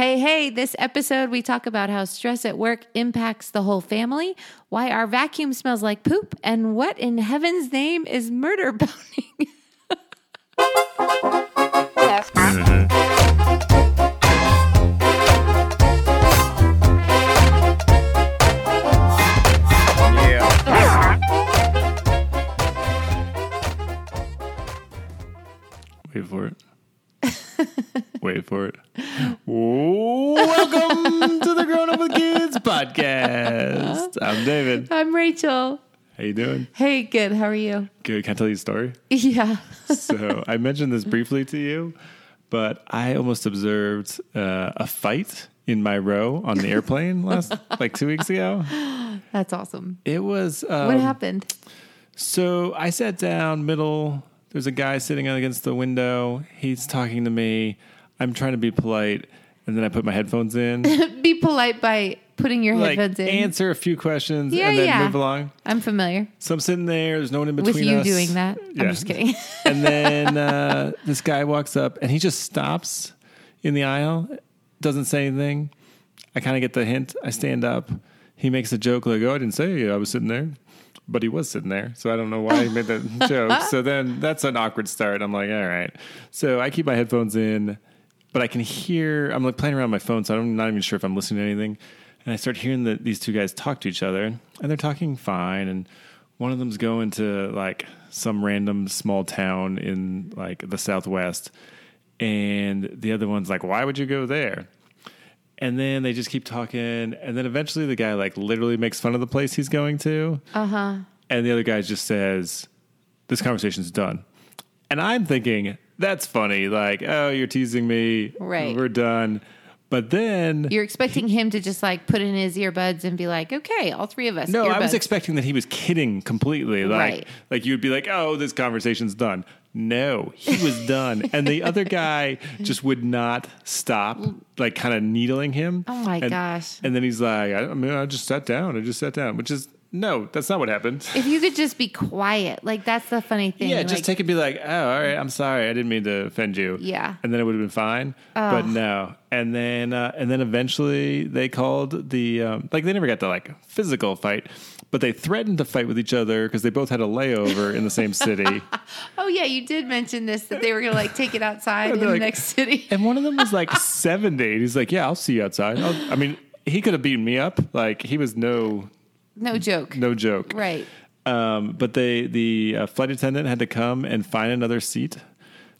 Hey, hey, this episode we talk about how stress at work impacts the whole family, why our vacuum smells like poop, and what in heaven's name is murder boning. Wait for it. Wait for it. Welcome to the Grown Up with Kids podcast. I'm David. I'm Rachel. How you doing? Hey, good. How are you? Good. Can I tell you a story? Yeah. So I mentioned this briefly to you, but I almost observed uh, a fight in my row on the airplane last like two weeks ago. That's awesome. It was um, What happened? So I sat down middle. There's a guy sitting against the window. He's talking to me. I'm trying to be polite, and then I put my headphones in. Be polite by putting your like headphones in. answer a few questions Yeah, and then yeah. move along. I'm familiar So I'm sitting there. There's no one in between with you us. doing that. Yeah. I'm just kidding. and then uh, this guy walks up and he just stops in the aisle, doesn't say anything. I kind of get the hint. I stand up. He makes a joke like, "Oh, I didn't say I was sitting there." But he was sitting there, so I don't know why he made that joke. So then that's an awkward start. I'm like, all right. So I keep my headphones in, but I can hear. I'm like playing around my phone, so I'm not even sure if I'm listening to anything. And I start hearing that these two guys talk to each other, and they're talking fine. And one of them's going to like some random small town in like the southwest, and the other one's like, "Why would you go there?" And then they just keep talking, and then eventually the guy like literally makes fun of the place he's going to, Uh huh. and the other guy just says, "This conversation's done." And I'm thinking that's funny, like, "Oh, you're teasing me, Right. We're done." But then You're expecting him to just like put in his earbuds and be like, okay, all three of us. No, I was expecting that he was kidding completely. Like, Right. like you'd be like, "Oh, this conversation's done." No, he was done, and the other guy just would not stop, like kind of needling him. Oh my And- gosh. And then he's like, I, "I mean, I just sat down. I just sat down," which is no, that's not what happened. If you could just be quiet, like that's the funny thing. Yeah, like, just take it. Be like, oh, all right. I'm sorry. I didn't mean to offend you. Yeah. and then it would have been fine. But no. And then, uh, and then eventually they called the um, like they never got to like physical fight, but they threatened to fight with each other because they both had a layover in the same city. Oh yeah, you did mention this that they were gonna like take it outside in they're the next city. And one of them was like 70. And he's like, yeah, I'll see you outside. I'll, I mean, he could have beaten me up. Like he was no No joke. no joke. Right. Um, but they the uh, flight attendant had to come and find another seat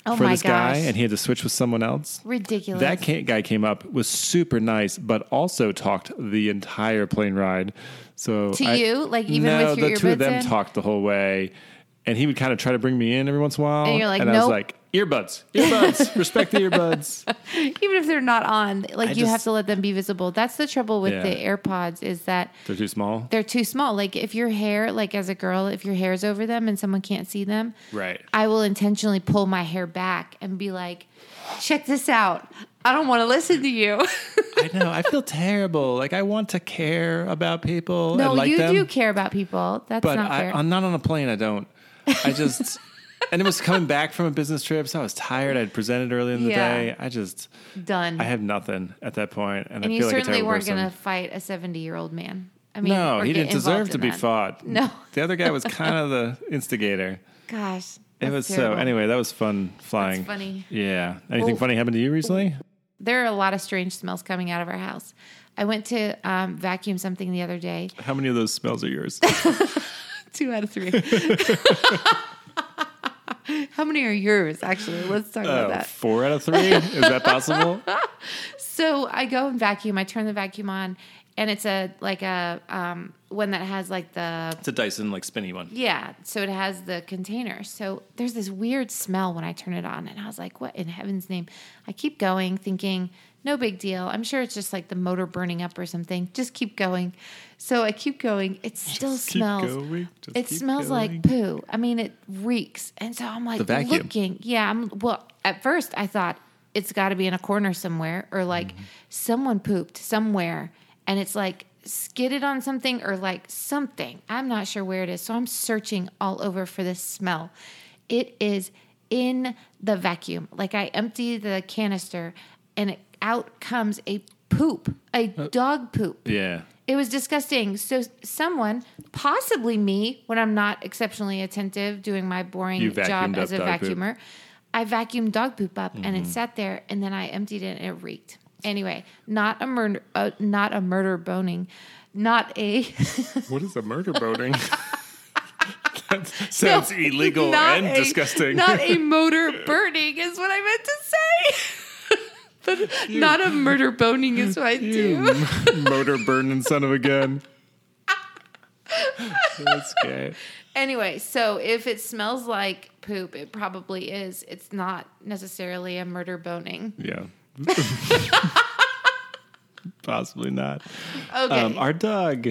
Oh for this guy, and he had to switch with someone else. Ridiculous. That ca- guy came up, was super nice, but also talked the entire plane ride. So To I- you? Like, even no, with your the two of them in? talked the whole way, and he would kind of try to bring me in every once in a while. And you're like, I was like, earbuds, earbuds, respect the earbuds. Even if they're not on, like I you have to let them be visible. That's the trouble with Yeah. the AirPods is that They're too small, they're too small. Like if your hair, like as a girl, if your hair's over them and someone can't see them, right? I will intentionally pull my hair back and be like, check this out. I don't want to listen to you. I know. I feel terrible. Like I want to care about people. no, and like you them, do care about people. That's but not I, fair. I'm not on a plane. I don't. I just. And it was coming back from a business trip, so I was tired. I'd presented early in the Yeah. day. I just, Done. I had nothing at that point, and, and I you feel like a certainly terrible weren't person. going to fight a 70 year old man. I mean, no, or he get didn't deserve involved to in be that. fought. No. the other guy was kind of the instigator. Gosh. It that's was terrible. so. Anyway, that was fun flying. funny. Yeah. Anything Well- funny happened to you recently? There are a lot of strange smells coming out of our house. I went to um, vacuum something the other day. How many of those smells are yours? Two out of three. How many are yours, actually? Let's talk about Oh, that. four out of three. Is that possible? So I go and vacuum. I turn the vacuum on, and it's a like a um, one that has like the It's a Dyson like spinny one. yeah. So it has the container. So there's this weird smell when I turn it on, and I was like, "What in heaven's name?" I keep going, thinking, "No big deal. I'm sure it's just like the motor burning up or something. Just keep going." So I keep going. It still Just keep smells. going. Just it keep smells like poo. I mean, it reeks. And so I'm like The vacuum. looking. Yeah. I'm well. At first, I thought it's got to be in a corner somewhere, or like Mm-hmm. someone pooped somewhere, and it's like skidded on something or like something. I'm not sure where it is. So I'm searching all over for this smell. It is in the vacuum. Like I empty the canister and it, out comes a poop, a Uh, dog poop. Yeah. It was disgusting. So someone, possibly me, when I'm not exceptionally attentive doing my boring job as a up dog poop. vacuumer, I vacuumed dog poop up and Mm-hmm. it sat there, and then I emptied it and it reeked. Anyway, not a murder, uh, not a murder boning, not a What is a murder boning? that sounds No, illegal and a- disgusting. Not a motor burning is what I meant to say. not a murder boning is what I do. motor burning son of a gun. That's. Anyway, so if it smells like poop, it probably is. It's not necessarily a murder boning. Yeah. Possibly not. Okay. Um, our dog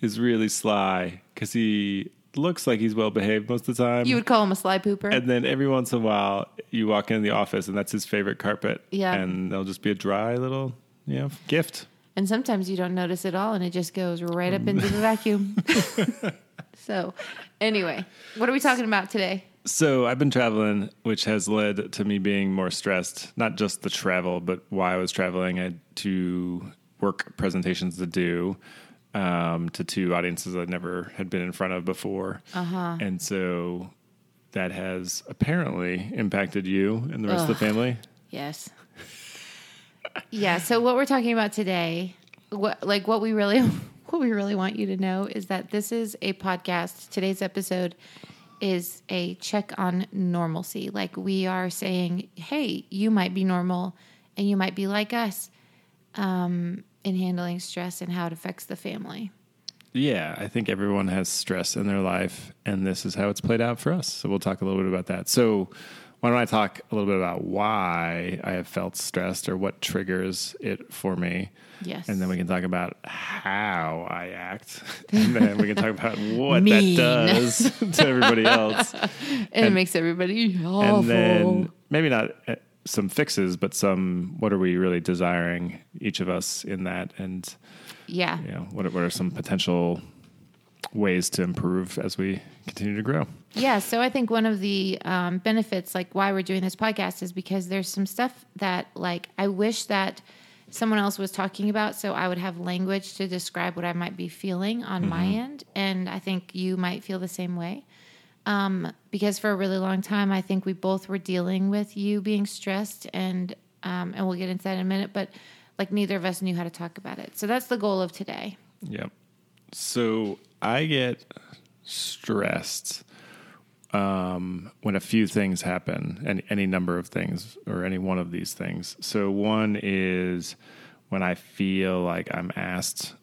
is really sly because he looks like he's well behaved most of the time. you would call him a sly pooper. and then every once in a while, you walk in the office and that's his favorite carpet. Yeah. And there'll just be a dry little, you know, gift. and sometimes you don't notice it all and it just goes right up into the vacuum. so, anyway, what are we talking about today? So I've been traveling, which has led to me being more stressed. Not just the travel, but why I was traveling. I had two work presentations to do um, to two audiences I never had been in front of before, uh-huh. and so that has apparently impacted you and the rest of the family. Yes. yeah. So what we're talking about today, what like what we really what we really want you to know is that this is a podcast. Today's episode is a check on normalcy. Like we are saying, hey, you might be normal and you might be like us um, in handling stress and how it affects the family. Yeah, I think everyone has stress in their life, and this is how it's played out for us. So we'll talk a little bit about that. So, why don't I talk a little bit about why I have felt stressed or what triggers it for me? Yes. And then we can talk about how I act. And then we can talk about what that does to everybody else. and, it makes everybody awful. And then maybe not uh, some fixes, but some what are we really desiring, each of us in that? And yeah. you know, what are, what are some potential ways to improve as we continue to grow? Yeah, so I think one of the um, benefits, like why we're doing this podcast, is because there's some stuff that, like, I wish that someone else was talking about, so I would have language to describe what I might be feeling on my end, and I think you might feel the same way. Um, because for a really long time, I think we both were dealing with you being stressed, and um, and we'll get into that in a minute, but like neither of us knew how to talk about it. So that's the goal of today. Yep. So I get stressed um, when a few things happen, any, any number of things, or any one of these things. So one is when I feel like I'm asked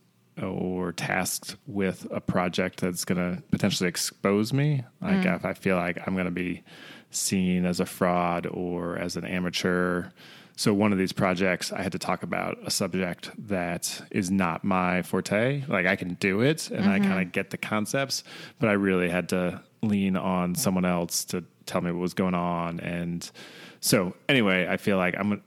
or tasked with a project that's going to potentially expose me. Like mm. if I feel like I'm going to be seen as a fraud or as an amateur. So one of these projects, I had to talk about a subject that is not my forte. Like I can do it and I mm-hmm. kind of get the concepts, but I really had to lean on someone else to tell me what was going on. And so anyway, I feel like I'm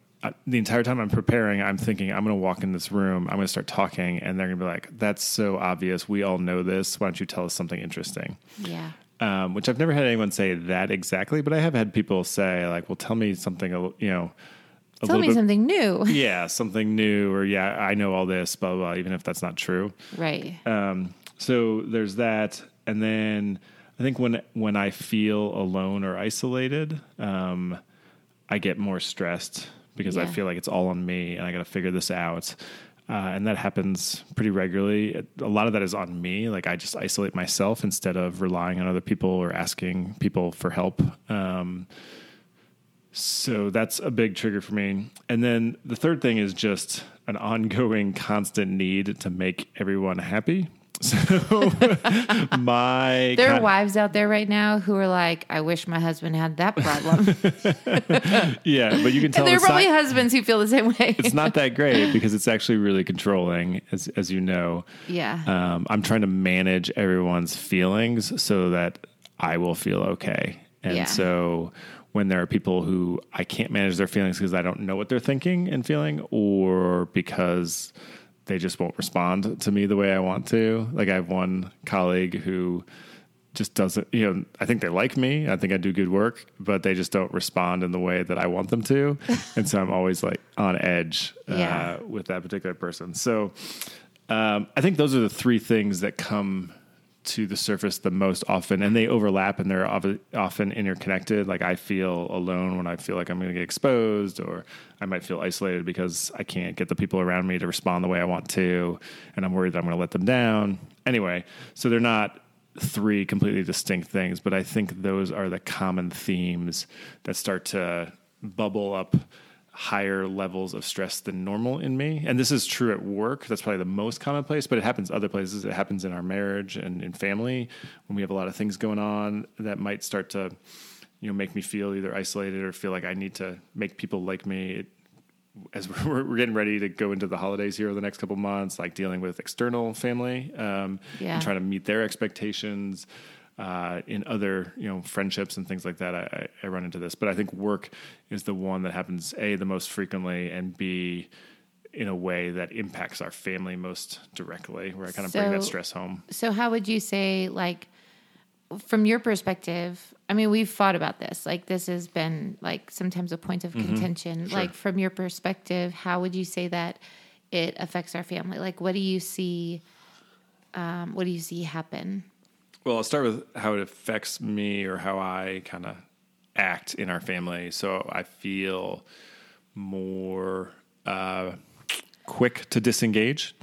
the entire time I'm preparing, I'm thinking I'm going to walk in this room, I'm going to start talking, and they're going to be like, "That's so obvious. We all know this. Why don't you tell us something interesting?" Yeah. Um, which I've never had anyone say that exactly, but I have had people say like, "Well, tell me something, you know." A Tell me bit, something new. yeah, something new, or yeah, I know all this, blah blah. blah even if that's not true. right. Um, so there's that, and then I think when when I feel alone or isolated, um, I get more stressed because I feel like it's all on me and I got to figure this out. Uh, and that happens pretty regularly. A lot of that is on me. Like I just isolate myself instead of relying on other people or asking people for help. Um, so that's a big trigger for me. And then the third thing is just an ongoing, constant need to make everyone happy. So my There are wives out there right now who are like, I wish my husband had that problem. yeah, but you can tell and there are probably not, husbands who feel the same way. it's not that great because it's actually really controlling, as as you know. yeah. Um, I'm trying to manage everyone's feelings so that I will feel okay. And Yeah. so when there are people who I can't manage their feelings because I don't know what they're thinking and feeling, or because they just won't respond to me the way I want to. Like I have one colleague who just doesn't, you know, I think they like me. I think I do good work, but they just don't respond in the way that I want them to. and so I'm always like on edge uh, Yeah. with that particular person. So um, I think those are the three things that come to the surface the most often, and they overlap and they're often interconnected. Like I feel alone when I feel like I'm going to get exposed, or I might feel isolated because I can't get the people around me to respond the way I want to, and I'm worried that I'm going to let them down. Anyway, so they're not three completely distinct things, but I think those are the common themes that start to bubble up higher levels of stress than normal in me. And this is true at work. That's probably the most commonplace, but it happens other places. It happens in our marriage and in family when we have a lot of things going on that might start to, you know, make me feel either isolated or feel like I need to make people like me. It, as we're, we're getting ready to go into the holidays here over the next couple months, like dealing with external family um, Yeah. and trying to meet their expectations uh, in other you know friendships and things like that. I, I, run into this, but I think work is the one that happens a the most frequently, and b in a way that impacts our family most directly, where I kind of bring that stress home. So, how would you say, like, from your perspective? I mean, we've fought about this. Like, this has been like sometimes a point of contention. Like, from your perspective, how would you say that it affects our family? Like, what do you see? Um, what do you see happen? Well, I'll start with how it affects me or how I kind of act in our family. So I feel more uh, quick to disengage.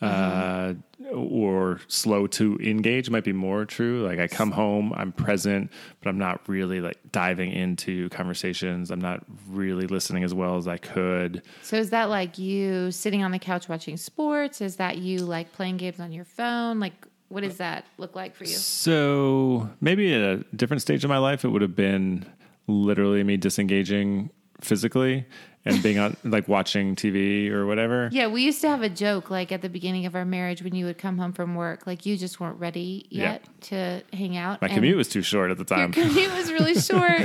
Uh, or slow to engage might be more true. Like I come home, I'm present, but I'm not really like diving into conversations. I'm not really listening as well as I could. So, is that like you sitting on the couch watching sports? Is that you like playing games on your phone? Like, what does that look like for you? So maybe at a different stage of my life, it would have been literally me disengaging physically and being on like watching TV or whatever. Yeah, we used to have a joke like at the beginning of our marriage when you would come home from work, like you just weren't ready yet to hang out. My and commute was too short at the time. Your commute was really short,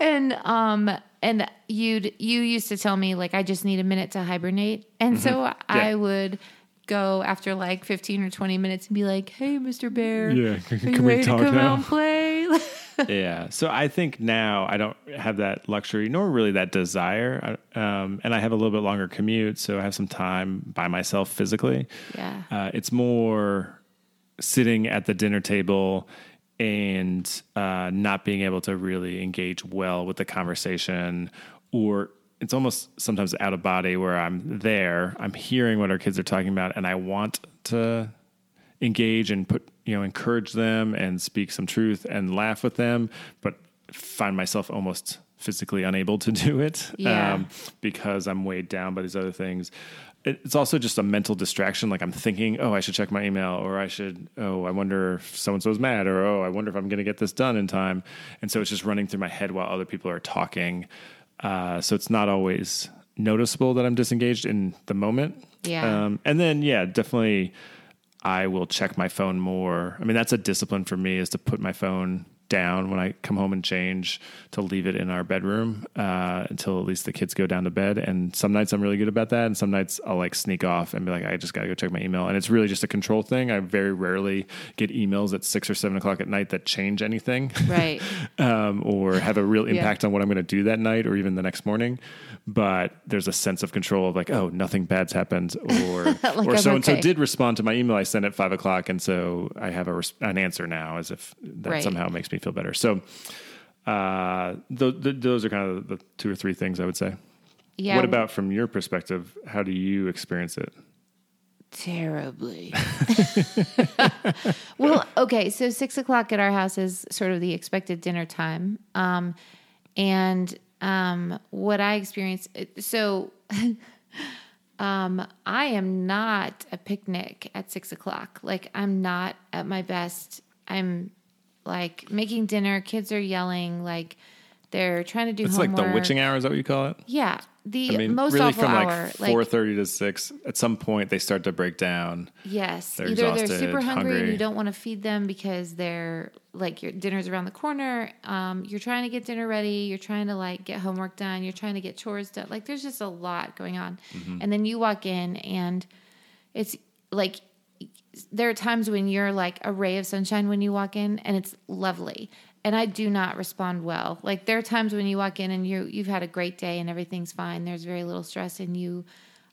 and um, and you'd you used to tell me like I just need a minute to hibernate, and so I would go after like fifteen or twenty minutes and be like, "Hey, Mister Bear, Yeah, are can you we ready talk to come now?" out and play?" yeah. So I think now I don't have that luxury, nor really that desire. Um, and I have a little bit longer commute, so I have some time by myself physically. yeah, Uh, it's more sitting at the dinner table and uh, not being able to really engage well with the conversation, or it's almost sometimes out of body where I'm there, I'm hearing what our kids are talking about, and I want to engage and put you know encourage them and speak some truth and laugh with them, but find myself almost physically unable to do it um, because I'm weighed down by these other things. It's also just a mental distraction. Like I'm thinking, oh, I should check my email, or I should, oh, I wonder if so and so's mad, or oh, I wonder if I'm going to get this done in time. And so it's just running through my head while other people are talking. Uh, so it's not always noticeable that I'm disengaged in the moment. Yeah. Um, and then, yeah, definitely I will check my phone more. I mean, that's a discipline for me is to put my phone down when I come home and change to leave it in our bedroom uh, until at least the kids go down to bed. And some nights I'm really good about that, and some nights I'll like sneak off and be like, I just got to go check my email. And it's really just a control thing. I very rarely get emails at six or seven o'clock at night that change anything right. um, or have a real impact on what I'm going to do that night or even the next morning. But there's a sense of control of like, oh, nothing bad's happened, or or so and so did respond to my email I sent at five o'clock, and so I have a res- an answer now, as if that Right. somehow makes me feel better. So uh, th- th- those are kind of the two or three things I would say. Yeah. What about from your perspective? How do you experience it? terribly. well, okay, so six o'clock at our house is sort of the expected dinner time, um, and um, what I experience. So, um, I am not a picnic at six o'clock. Like I'm not at my best. I'm like making dinner. Kids are yelling. Like they're trying to do It's homework. like the witching hour. Is that what you call it? Yeah, the I mean, most really awful from hour. like four thirty to six. At some point, they start to break down. Yes, They're either they're super hungry, and you don't want to feed them because they're like your dinner's around the corner. Um, you're trying to get dinner ready. You're trying to like get homework done. You're trying to get chores done. Like there's just a lot going on, Mm-hmm. and then you walk in and it's like there are times when you're like a ray of sunshine when you walk in and it's lovely. And I do not respond well. Like there are times when you walk in and you you've had a great day and everything's fine. There's very little stress and you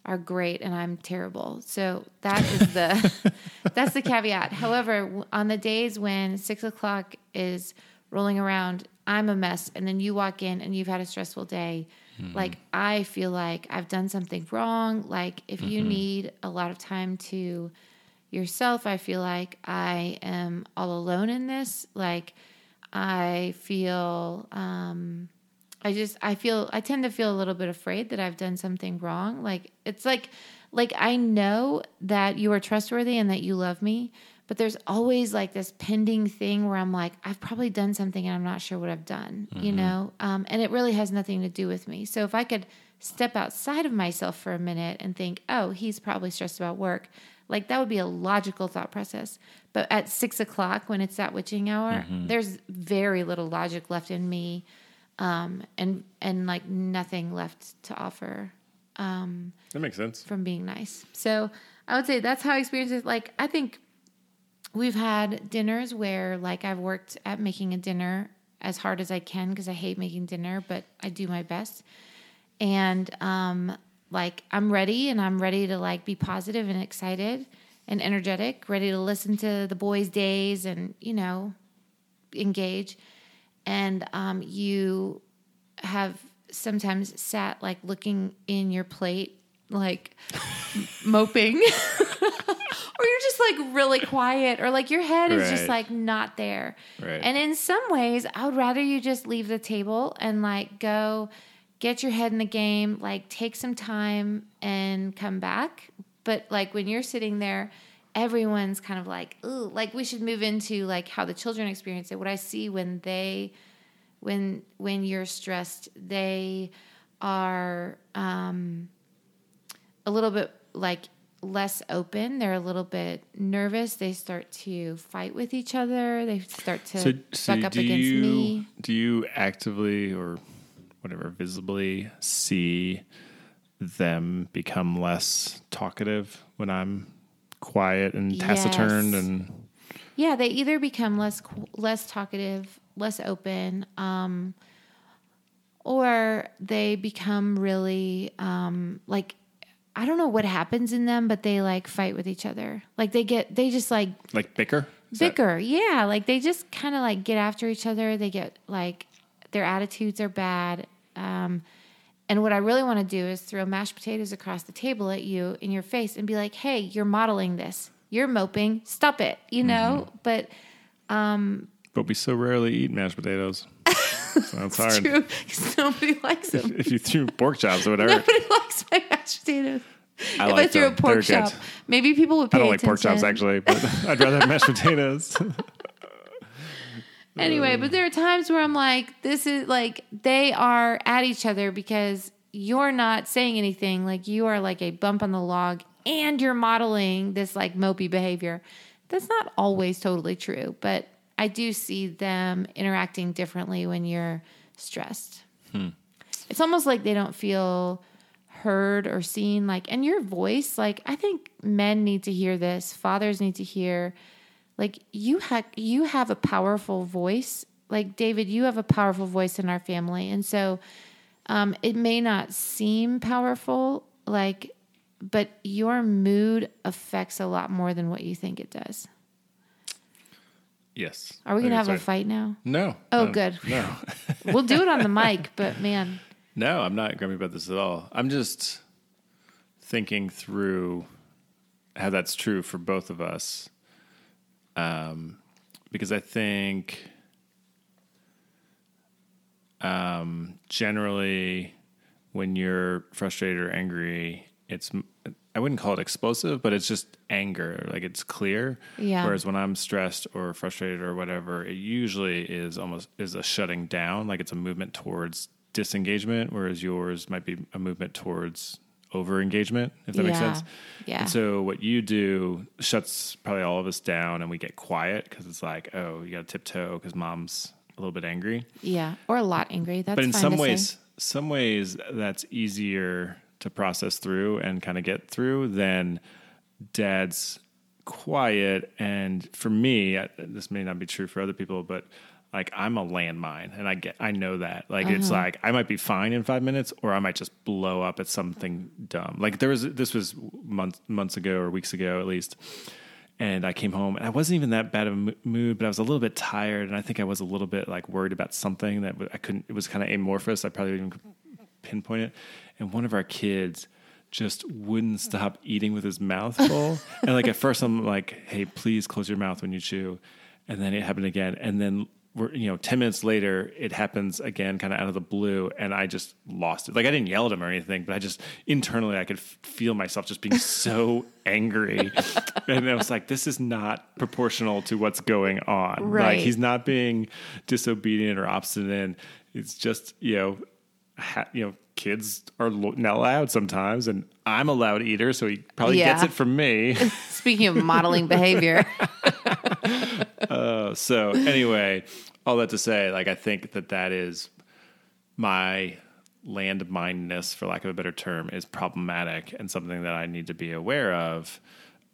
are great and I'm terrible. So that is the that's the caveat. However, on the days when six o'clock is rolling around, I'm a mess, and then you walk in and you've had a stressful day. Hmm. Like I feel like I've done something wrong. Like if you mm-hmm. need a lot of time to yourself, I feel like I am all alone in this. Like I feel um I just I feel I tend to feel a little bit afraid that I've done something wrong. Like it's like like I know that you are trustworthy and that you love me, but there's always like this pending thing where I'm like I've probably done something and I'm not sure what I've done, you know? Um and it really has nothing to do with me. So if I could step outside of myself for a minute and think, "Oh, he's probably stressed about work." Like that would be a logical thought process. But at six o'clock when it's that witching hour, there's very little logic left in me um, and and like nothing left to offer That makes sense. from being nice. So I would say that's how I experienced it. Like I think we've had dinners where like I've worked at making a dinner as hard as I can because I hate making dinner, but I do my best. And um, like I'm ready and I'm ready to like be positive and excited and energetic, ready to listen to the boys' days and you know engage. And um, you have sometimes sat like looking in your plate, like moping, or you're just like really quiet, or like your head is just like not there. Right. And in some ways, I would rather you just leave the table and like go get your head in the game, like take some time and come back. But like when you're sitting there, everyone's kind of like, ooh, like we should move into like how the children experience it. What I see when they when when you're stressed, they are um a little bit like less open. They're a little bit nervous. They start to fight with each other. They start to So, buck so up do against you me. do you actively or whatever visibly see them become less talkative when I'm quiet and taciturn Yes. and Yeah, they either become less less talkative, less open, um, or they become really um, like I don't know what happens in them, but they like fight with each other. Like they get they just like like bicker. Is that- bicker. yeah, like they just kind of like get after each other. They get like their attitudes are bad. Um, and what I really want to do is throw mashed potatoes across the table at you in your face and be like, "Hey, you're modeling this. You're moping. Stop it." You know. Mm-hmm. But but we so rarely eat mashed potatoes. so it's hard. true, nobody likes them. If you threw pork chops or whatever, Nobody likes my mashed potatoes. I if I threw them. a pork They're good. chop, maybe people would pay I don't like pork chops actually, but I'd rather have mashed potatoes. Anyway, mm. but there are times where I'm like, this is like they are at each other because you're not saying anything. Like you are like a bump on the log and you're modeling this like mopey behavior. That's not always totally true, but I do see them interacting differently when you're stressed. Hmm. It's almost like they don't feel heard or seen like and your voice like I think men need to hear this, fathers need to hear like you have you have a powerful voice like david you have a powerful voice in our family and so um, it may not seem powerful like but your mood affects a lot more than what you think it does yes. are we gonna have a fight now No. Oh, no, good. No. we'll do it on the mic but man No, I'm not grumpy about this at all. I'm just thinking through how that's true for both of us. Um, because I think um, generally when you're frustrated or angry, it's I wouldn't call it explosive, but it's just anger. Like it's clear. Yeah. Whereas when I'm stressed or frustrated or whatever, it usually is almost is a shutting down. Like it's a movement towards disengagement, whereas yours might be a movement towards over engagement, if that makes sense. Yeah. And so what you do shuts probably all of us down and we get quiet because it's like, oh, you got to tiptoe because mom's a little bit angry yeah or a lot angry that's but in some to say. ways some ways that's easier to process through and kind of get through than dad's quiet. And for me, I- this may not be true for other people, but like I'm a landmine, and I get I know that. Like it's uh-huh. like I might be fine in five minutes, or I might just blow up at something dumb. Like there was this was months months ago or weeks ago at least. And I came home, and I wasn't even that bad of a mood, but I was a little bit tired, and I think I was a little bit like worried about something that I couldn't. It was kind of amorphous. I probably didn't even pinpoint it. And one of our kids just wouldn't stop eating with his mouth full. and like at first, I'm like, "Hey, please close your mouth when you chew." And then it happened again, and then we're you know ten minutes later, it happens again, kind of out of the blue, and I just lost it. Like I didn't yell at him or anything, but I just internally I could f- feel myself just being so angry, and I was like, "This is not proportional to what's going on." Like Right. he's not being disobedient or obstinate. It's just you know ha- you know, kids are not allowed sometimes, and I'm a loud eater, so he probably gets it from me. Speaking of modeling behavior, Uh, so anyway, all that to say, like I think that that is my landmineness, for lack of a better term, is problematic and something that I need to be aware of.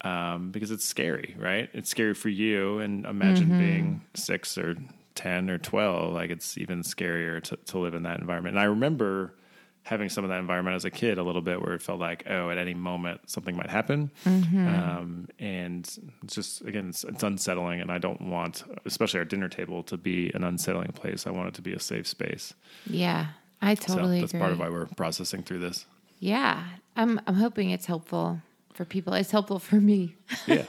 Um, because it's scary, right? It's scary for you, and imagine being six or ten or twelve. Like it's even scarier to, to live in that environment. And I remember having some of that environment as a kid a little bit, where it felt like, oh, at any moment something might happen, um, and it's just again, it's, it's unsettling, and I don't want, especially our dinner table, to be an unsettling place. I want it to be a safe space. yeah, I totally so that's agree. part of why we're processing through this. yeah, I'm I'm hoping it's helpful for people. It's helpful for me. yeah,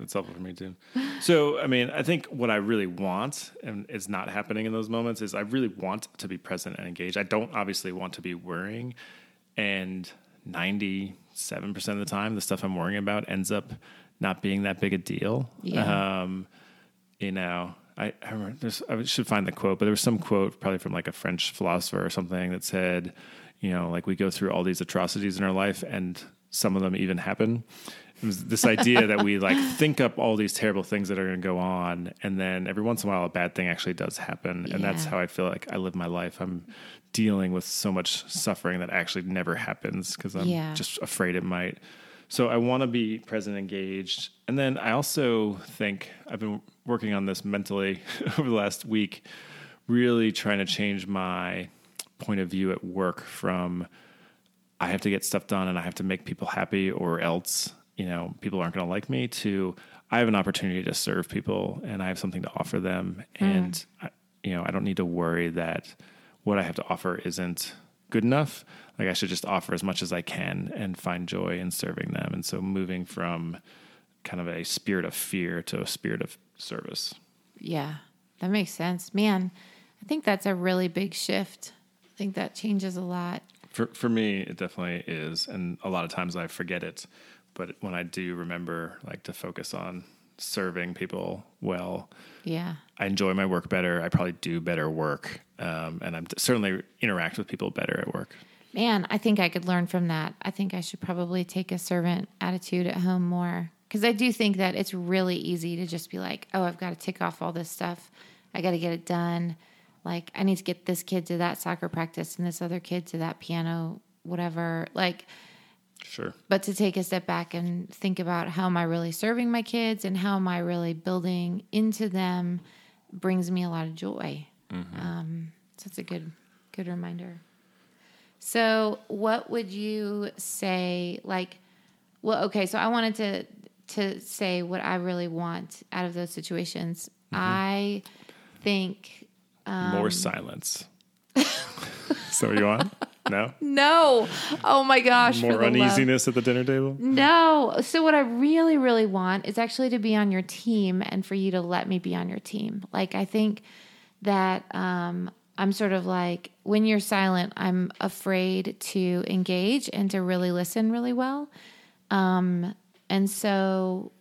it's helpful for me too. So, I mean, I think what I really want, and it's not happening in those moments, is I really want to be present and engaged. I don't obviously want to be worrying, and ninety-seven percent of the time, the stuff I'm worrying about ends up not being that big a deal. Yeah. Um, you know, I, I remember I should find the quote, but there was some quote probably from like a French philosopher or something that said, you know, like we go through all these atrocities in our life and some of them even happen. It was this idea that we like think up all these terrible things that are going to go on, and then every once in a while a bad thing actually does happen, and that's how I feel like I live my life. I'm dealing with so much suffering that actually never happens because I'm Yeah. just afraid it might. So I want to be present, engaged, and then I also think I've been working on this mentally over the last week, really trying to change my point of view at work from I have to get stuff done and I have to make people happy or else, you know, people aren't going to like me to I have an opportunity to serve people and I have something to offer them hmm. and I, you know, I don't need to worry that what I have to offer isn't good enough. Like I should just offer as much as I can and find joy in serving them. And so moving from kind of a spirit of fear to a spirit of service. Yeah, that makes sense. Man, I think that's a really big shift. I think that changes a lot. For for me, it definitely is, and a lot of times I forget it. But when I do remember, like to focus on serving people well, Yeah. I enjoy my work better. I probably do better work, um, and I'm certainly interact with people better at work. Man, I think I could learn from that. I think I should probably take a servant attitude at home more. Because I do think that it's really easy to just be like, oh, I've got to tick off all this stuff. I got to get it done. Like, I need to get this kid to that soccer practice and this other kid to that piano, whatever. Like, Sure. but to take a step back and think about how am I really serving my kids and how am I really building into them brings me a lot of joy. Um, so it's a good, good reminder. So, what would you say? Like, well, okay. So I wanted to to say what I really want out of those situations. I think More silence. so you want? No. no. Oh my gosh! More the love. uneasiness at the dinner table. No. So what I really, really want is actually to be on your team and for you to let me be on your team. Like I think that um, I'm sort of like when you're silent, I'm afraid to engage and to really listen really well. Um, and so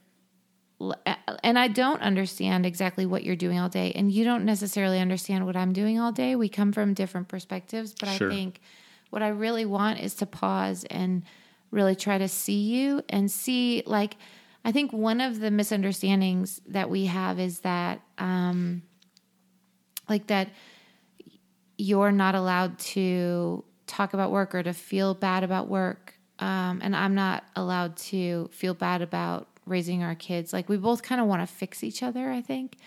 and I don't understand exactly what you're doing all day, and you don't necessarily understand what I'm doing all day. We come from different perspectives, but Sure. I think what I really want is to pause and really try to see you and see, like, I think one of the misunderstandings that we have is that, um, like, that you're not allowed to talk about work or to feel bad about work. Um, and I'm not allowed to feel bad about raising our kids. Like we both kind of want to fix each other, I think.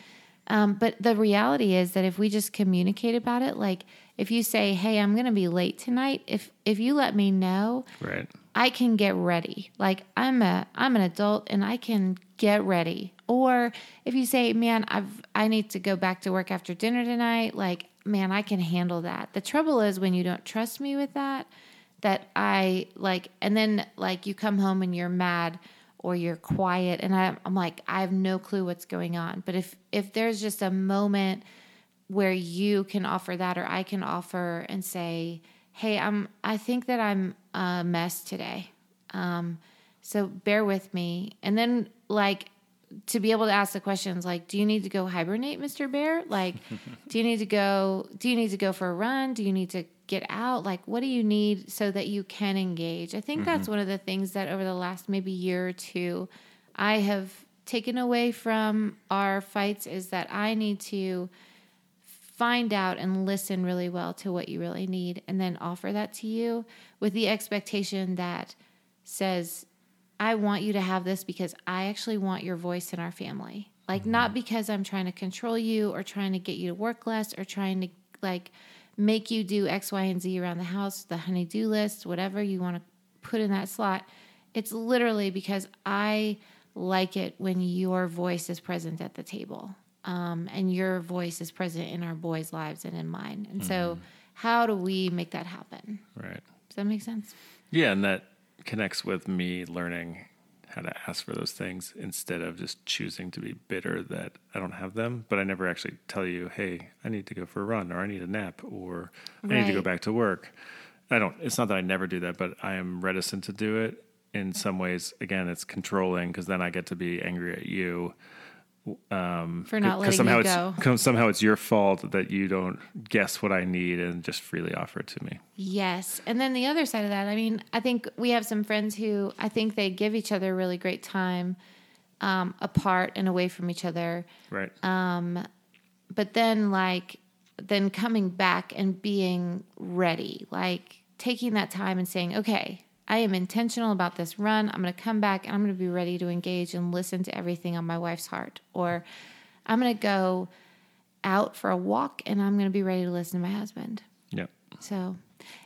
Um, but the reality is that if we just communicate about it, like if you say, "Hey, I'm going to be late tonight," if if you let me know, Right. I can get ready. Like I'm a I'm an adult and I can get ready. Or if you say, "Man, I've I need to go back to work after dinner tonight," like, "Man, I can handle that." The trouble is when you don't trust me with that, that I like and then like you come home and you're mad or you're quiet and I, I'm like, I have no clue what's going on. But if if there's just a moment where you can offer that or I can offer and say, "Hey, I'm I think that I'm a mess today." Um so bear with me. And then like to be able to ask the questions like, "Do you need to go hibernate, Mr. Bear?" Like, "Do you need to go do you need to go for a run? Do you need to get out? Like, what do you need so that you can engage?" I think that's mm-hmm. one of the things that over the last maybe year or two I have taken away from our fights is that I need to find out and listen really well to what you really need and then offer that to you with the expectation that says I want you to have this because I actually want your voice in our family. Like not mm-hmm. because I'm trying to control you or trying to get you to work less or trying to like make you do X, Y, and Z around the house, the honey-do list, whatever you want to put in that slot. It's literally because I like it when your voice is present at the table um, and your voice is present in our boys' lives and in mine. And so, how do we make that happen? Right. Does that make sense? Yeah, and that connects with me learning how to ask for those things instead of just choosing to be bitter that I don't have them. But I never actually tell you, hey, I need to go for a run or I need a nap or I need to go back to work. I don't, it's not that I never do that, but I am reticent to do it. In some ways, again, it's controlling because then I get to be angry at you For not letting somehow it's go. 'cause somehow it's your fault that you don't guess what I need and just freely offer it to me. Yes. And then the other side of that, I mean, I think we have some friends who I think they give each other really great time um, apart and away from each other. Right. Um, But then, like, then coming back and being ready, like taking that time and saying, okay, I am intentional about this run. I'm going to come back and I'm going to be ready to engage and listen to everything on my wife's heart. Or I'm going to go out for a walk and I'm going to be ready to listen to my husband. yeah. So,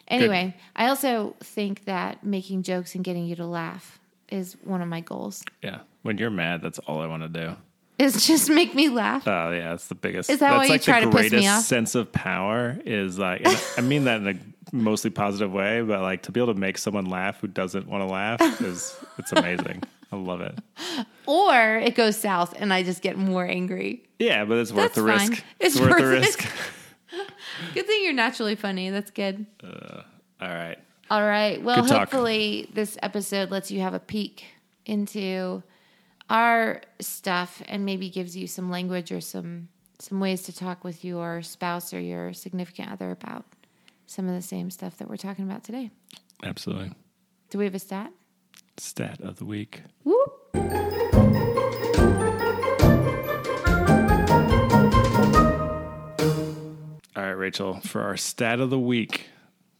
anyway, I also think that making jokes and getting you to laugh is one of my goals. Yeah. When you're mad, that's all I want to do. Is just make me laugh. Oh yeah, that's the biggest. Is that why you try the to piss me off? sense of power is like. I mean that in a mostly positive way, but like to be able to make someone laugh who doesn't want to laugh is it's amazing. I love it. Or it goes south and I just get more angry. Yeah, but it's worth That's the fine. risk. It's worth, the worth it. risk. Good thing you're naturally funny. That's good. Uh, all right. All right. Well, Good talk. hopefully this episode lets you have a peek into our stuff and maybe gives you some language or some some ways to talk with your spouse or your significant other about some of the same stuff that we're talking about today. Absolutely. Do we have a stat? Stat of the week. Whoop. All right, Rachel, for our stat of the week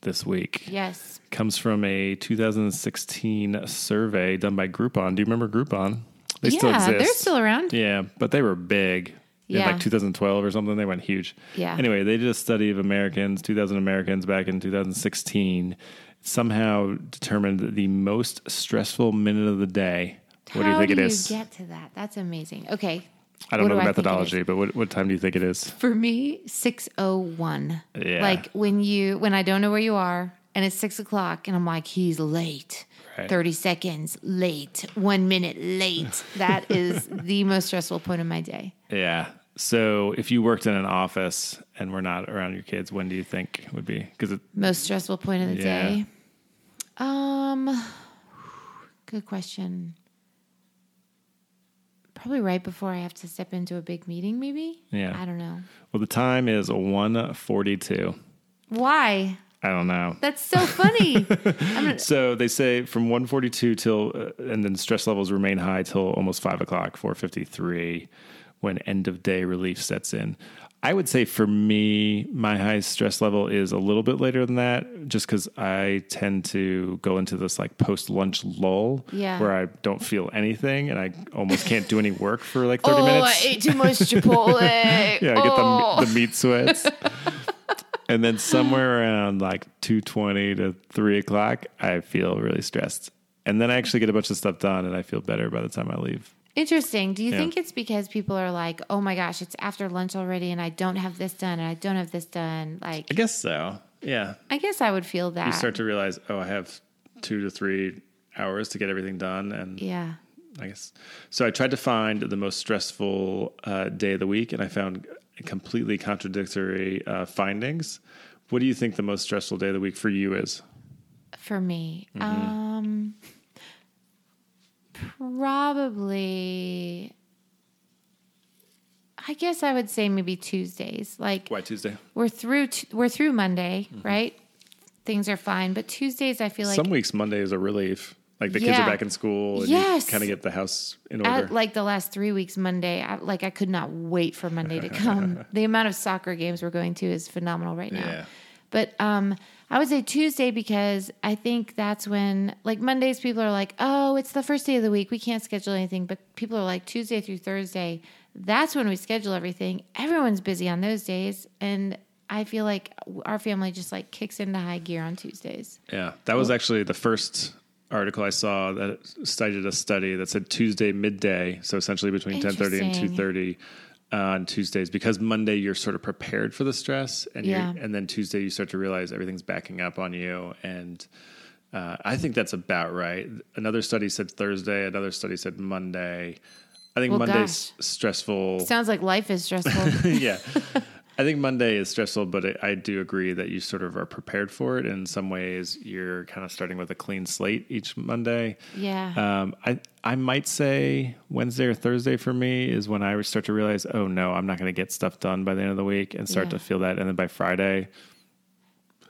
this week Yes. comes from a 2016 survey done by Groupon. Do you remember Groupon? They yeah, they're still around. Yeah, but they were big. In Yeah. like 2012 or something, they went huge. Yeah. Anyway, they did a study of Americans, 2,000 Americans back in 2016, somehow determined the most stressful minute of the day. What do you How think it do is? you get to that? That's amazing. Okay. I don't what know do the it is? methodology, but what, what time do you think it is? For me, 601. Yeah. Like when you, when I don't know where you are and it's six o'clock and I'm like, he's late. Right. 30 seconds late, one minute late. That is the most stressful point of my day. Yeah. So if you worked in an office and were not around your kids, when do you think would be? Because Most stressful point of the Yeah. day. Um, good question. Probably right before I have to step into a big meeting, maybe. Yeah. I don't know. well, the time is 142. Why? I don't know. That's so funny. Gonna, So they say from 142 till, uh, and then stress levels remain high till almost five o'clock, 453, when end of day relief sets in. I would say for me, my highest stress level is a little bit later than that, just because I tend to go into this like post lunch lull Yeah. where I don't feel anything and I almost can't do any work for like 30 oh, minutes. I ate too much Chipotle. yeah, I get oh. the, the meat sweats. and then somewhere around like 2.20 to 3 o'clock, I feel really stressed. And then I actually get a bunch of stuff done and I feel better by the time I leave. Interesting. Do you Yeah. think it's because people are like, oh my gosh, it's after lunch already and I don't have this done and I don't have this done? Like, I guess so. Yeah. I guess I would feel that. You start to realize, oh, I have two to three hours to get everything done. And yeah. I guess so. I tried to find the most stressful uh, day of the week, and I found completely contradictory uh, findings. What do you think the most stressful day of the week for you is? For me, Mm-hmm. um, probably. I guess I would say maybe Tuesdays. Like Why Tuesday? we're through, t- we're through Monday, right? Things are fine, but Tuesdays I feel like Mm-hmm. Some weeks Monday is a relief. Like the kids are back in school, and Yes. you kind of get the house in order. at like the last three weeks monday I, like i could not wait for monday to come the amount of soccer games we're going to is phenomenal right now Yeah. but um I would say Tuesday because I think that's when, like Mondays, people are like, oh, it's the first day of the week. We can't schedule anything. But people are like, Tuesday through Thursday, that's when we schedule everything. Everyone's busy on those days. And I feel like our family just like kicks into high gear on Tuesdays. Yeah. That was actually the first article I saw that cited a study that said Tuesday midday. So essentially between 1030 and 230 on Tuesdays because Monday you're sort of prepared for the stress, and yeah. and then Tuesday you start to realize everything's backing up on you, and uh, I think that's about right. Another study said Thursday, another study said Monday. I think well, Monday's gosh. stressful. Sounds like life is stressful. yeah. I think Monday is stressful, but I, I do agree that you sort of are prepared for it. In some ways, you're kind of starting with a clean slate each Monday. yeah Um, I I might say Wednesday or Thursday for me is when I start to realize, oh no, I'm not going to get stuff done by the end of the week, and start Yeah. to feel that. And then by Friday,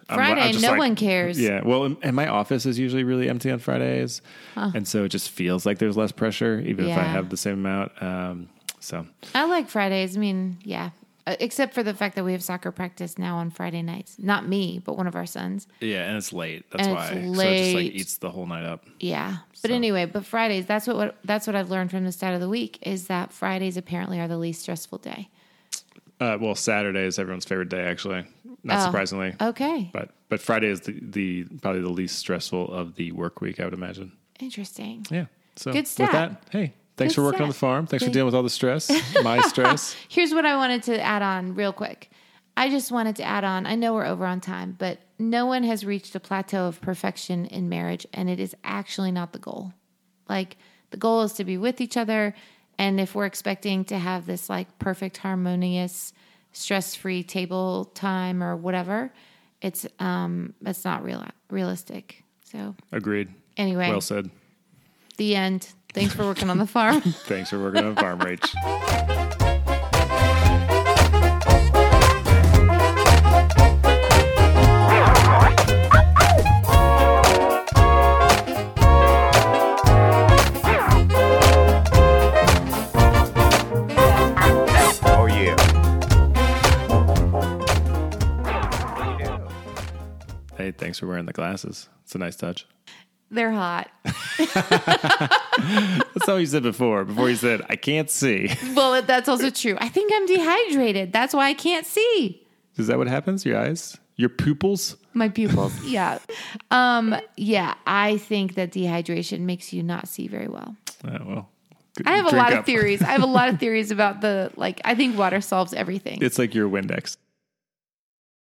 I'm- Friday, I'm no like- one cares. Yeah, well, and- my office is usually really empty on Fridays, and so it just feels like there's less pressure, even if I have the same amount. Um, so I like Fridays. I mean, yeah, except for the fact that we have soccer practice now on Friday nights. Not me, but one of our sons. Yeah, and it's late. That's And why. it's So it just like eats the whole night up. Yeah, but anyway, but Fridays. That's what, what that's what I've learned from the start of the week is that Fridays apparently are the least stressful day. Uh, well, Saturday is everyone's favorite day, actually. Not Oh. surprisingly, Okay, but but Friday is the, the probably the least stressful of the work week, I would imagine. interesting. Yeah. So Good with stat. that, hey, thanks Good for working on the farm. Thanks for dealing with all the stress, my stress. Here's what I wanted to add on real quick. I just wanted to add on. I know we're over on time, but no one has reached a plateau of perfection in marriage, and it is actually not the goal. Like the goal is to be with each other, and if we're expecting to have this like perfect, harmonious, stress-free table time or whatever, it's um it's not real realistic. So Agreed. anyway, Well said. the end. Thanks for working on the farm. Thanks for working on farm rage. Oh thanks for wearing the glasses. It's a nice touch. They're hot. That's all you said before. Before you said, I can't see. Well, that's also true. I think I'm dehydrated. That's why I can't see. Is that what happens? Your eyes? Your pupils? My pupils. yeah. Um, yeah, I think that dehydration makes you not see very well. Oh, well. good- I have a lot up. of theories. I have a lot of theories about the like I think water solves everything. It's like your Windex.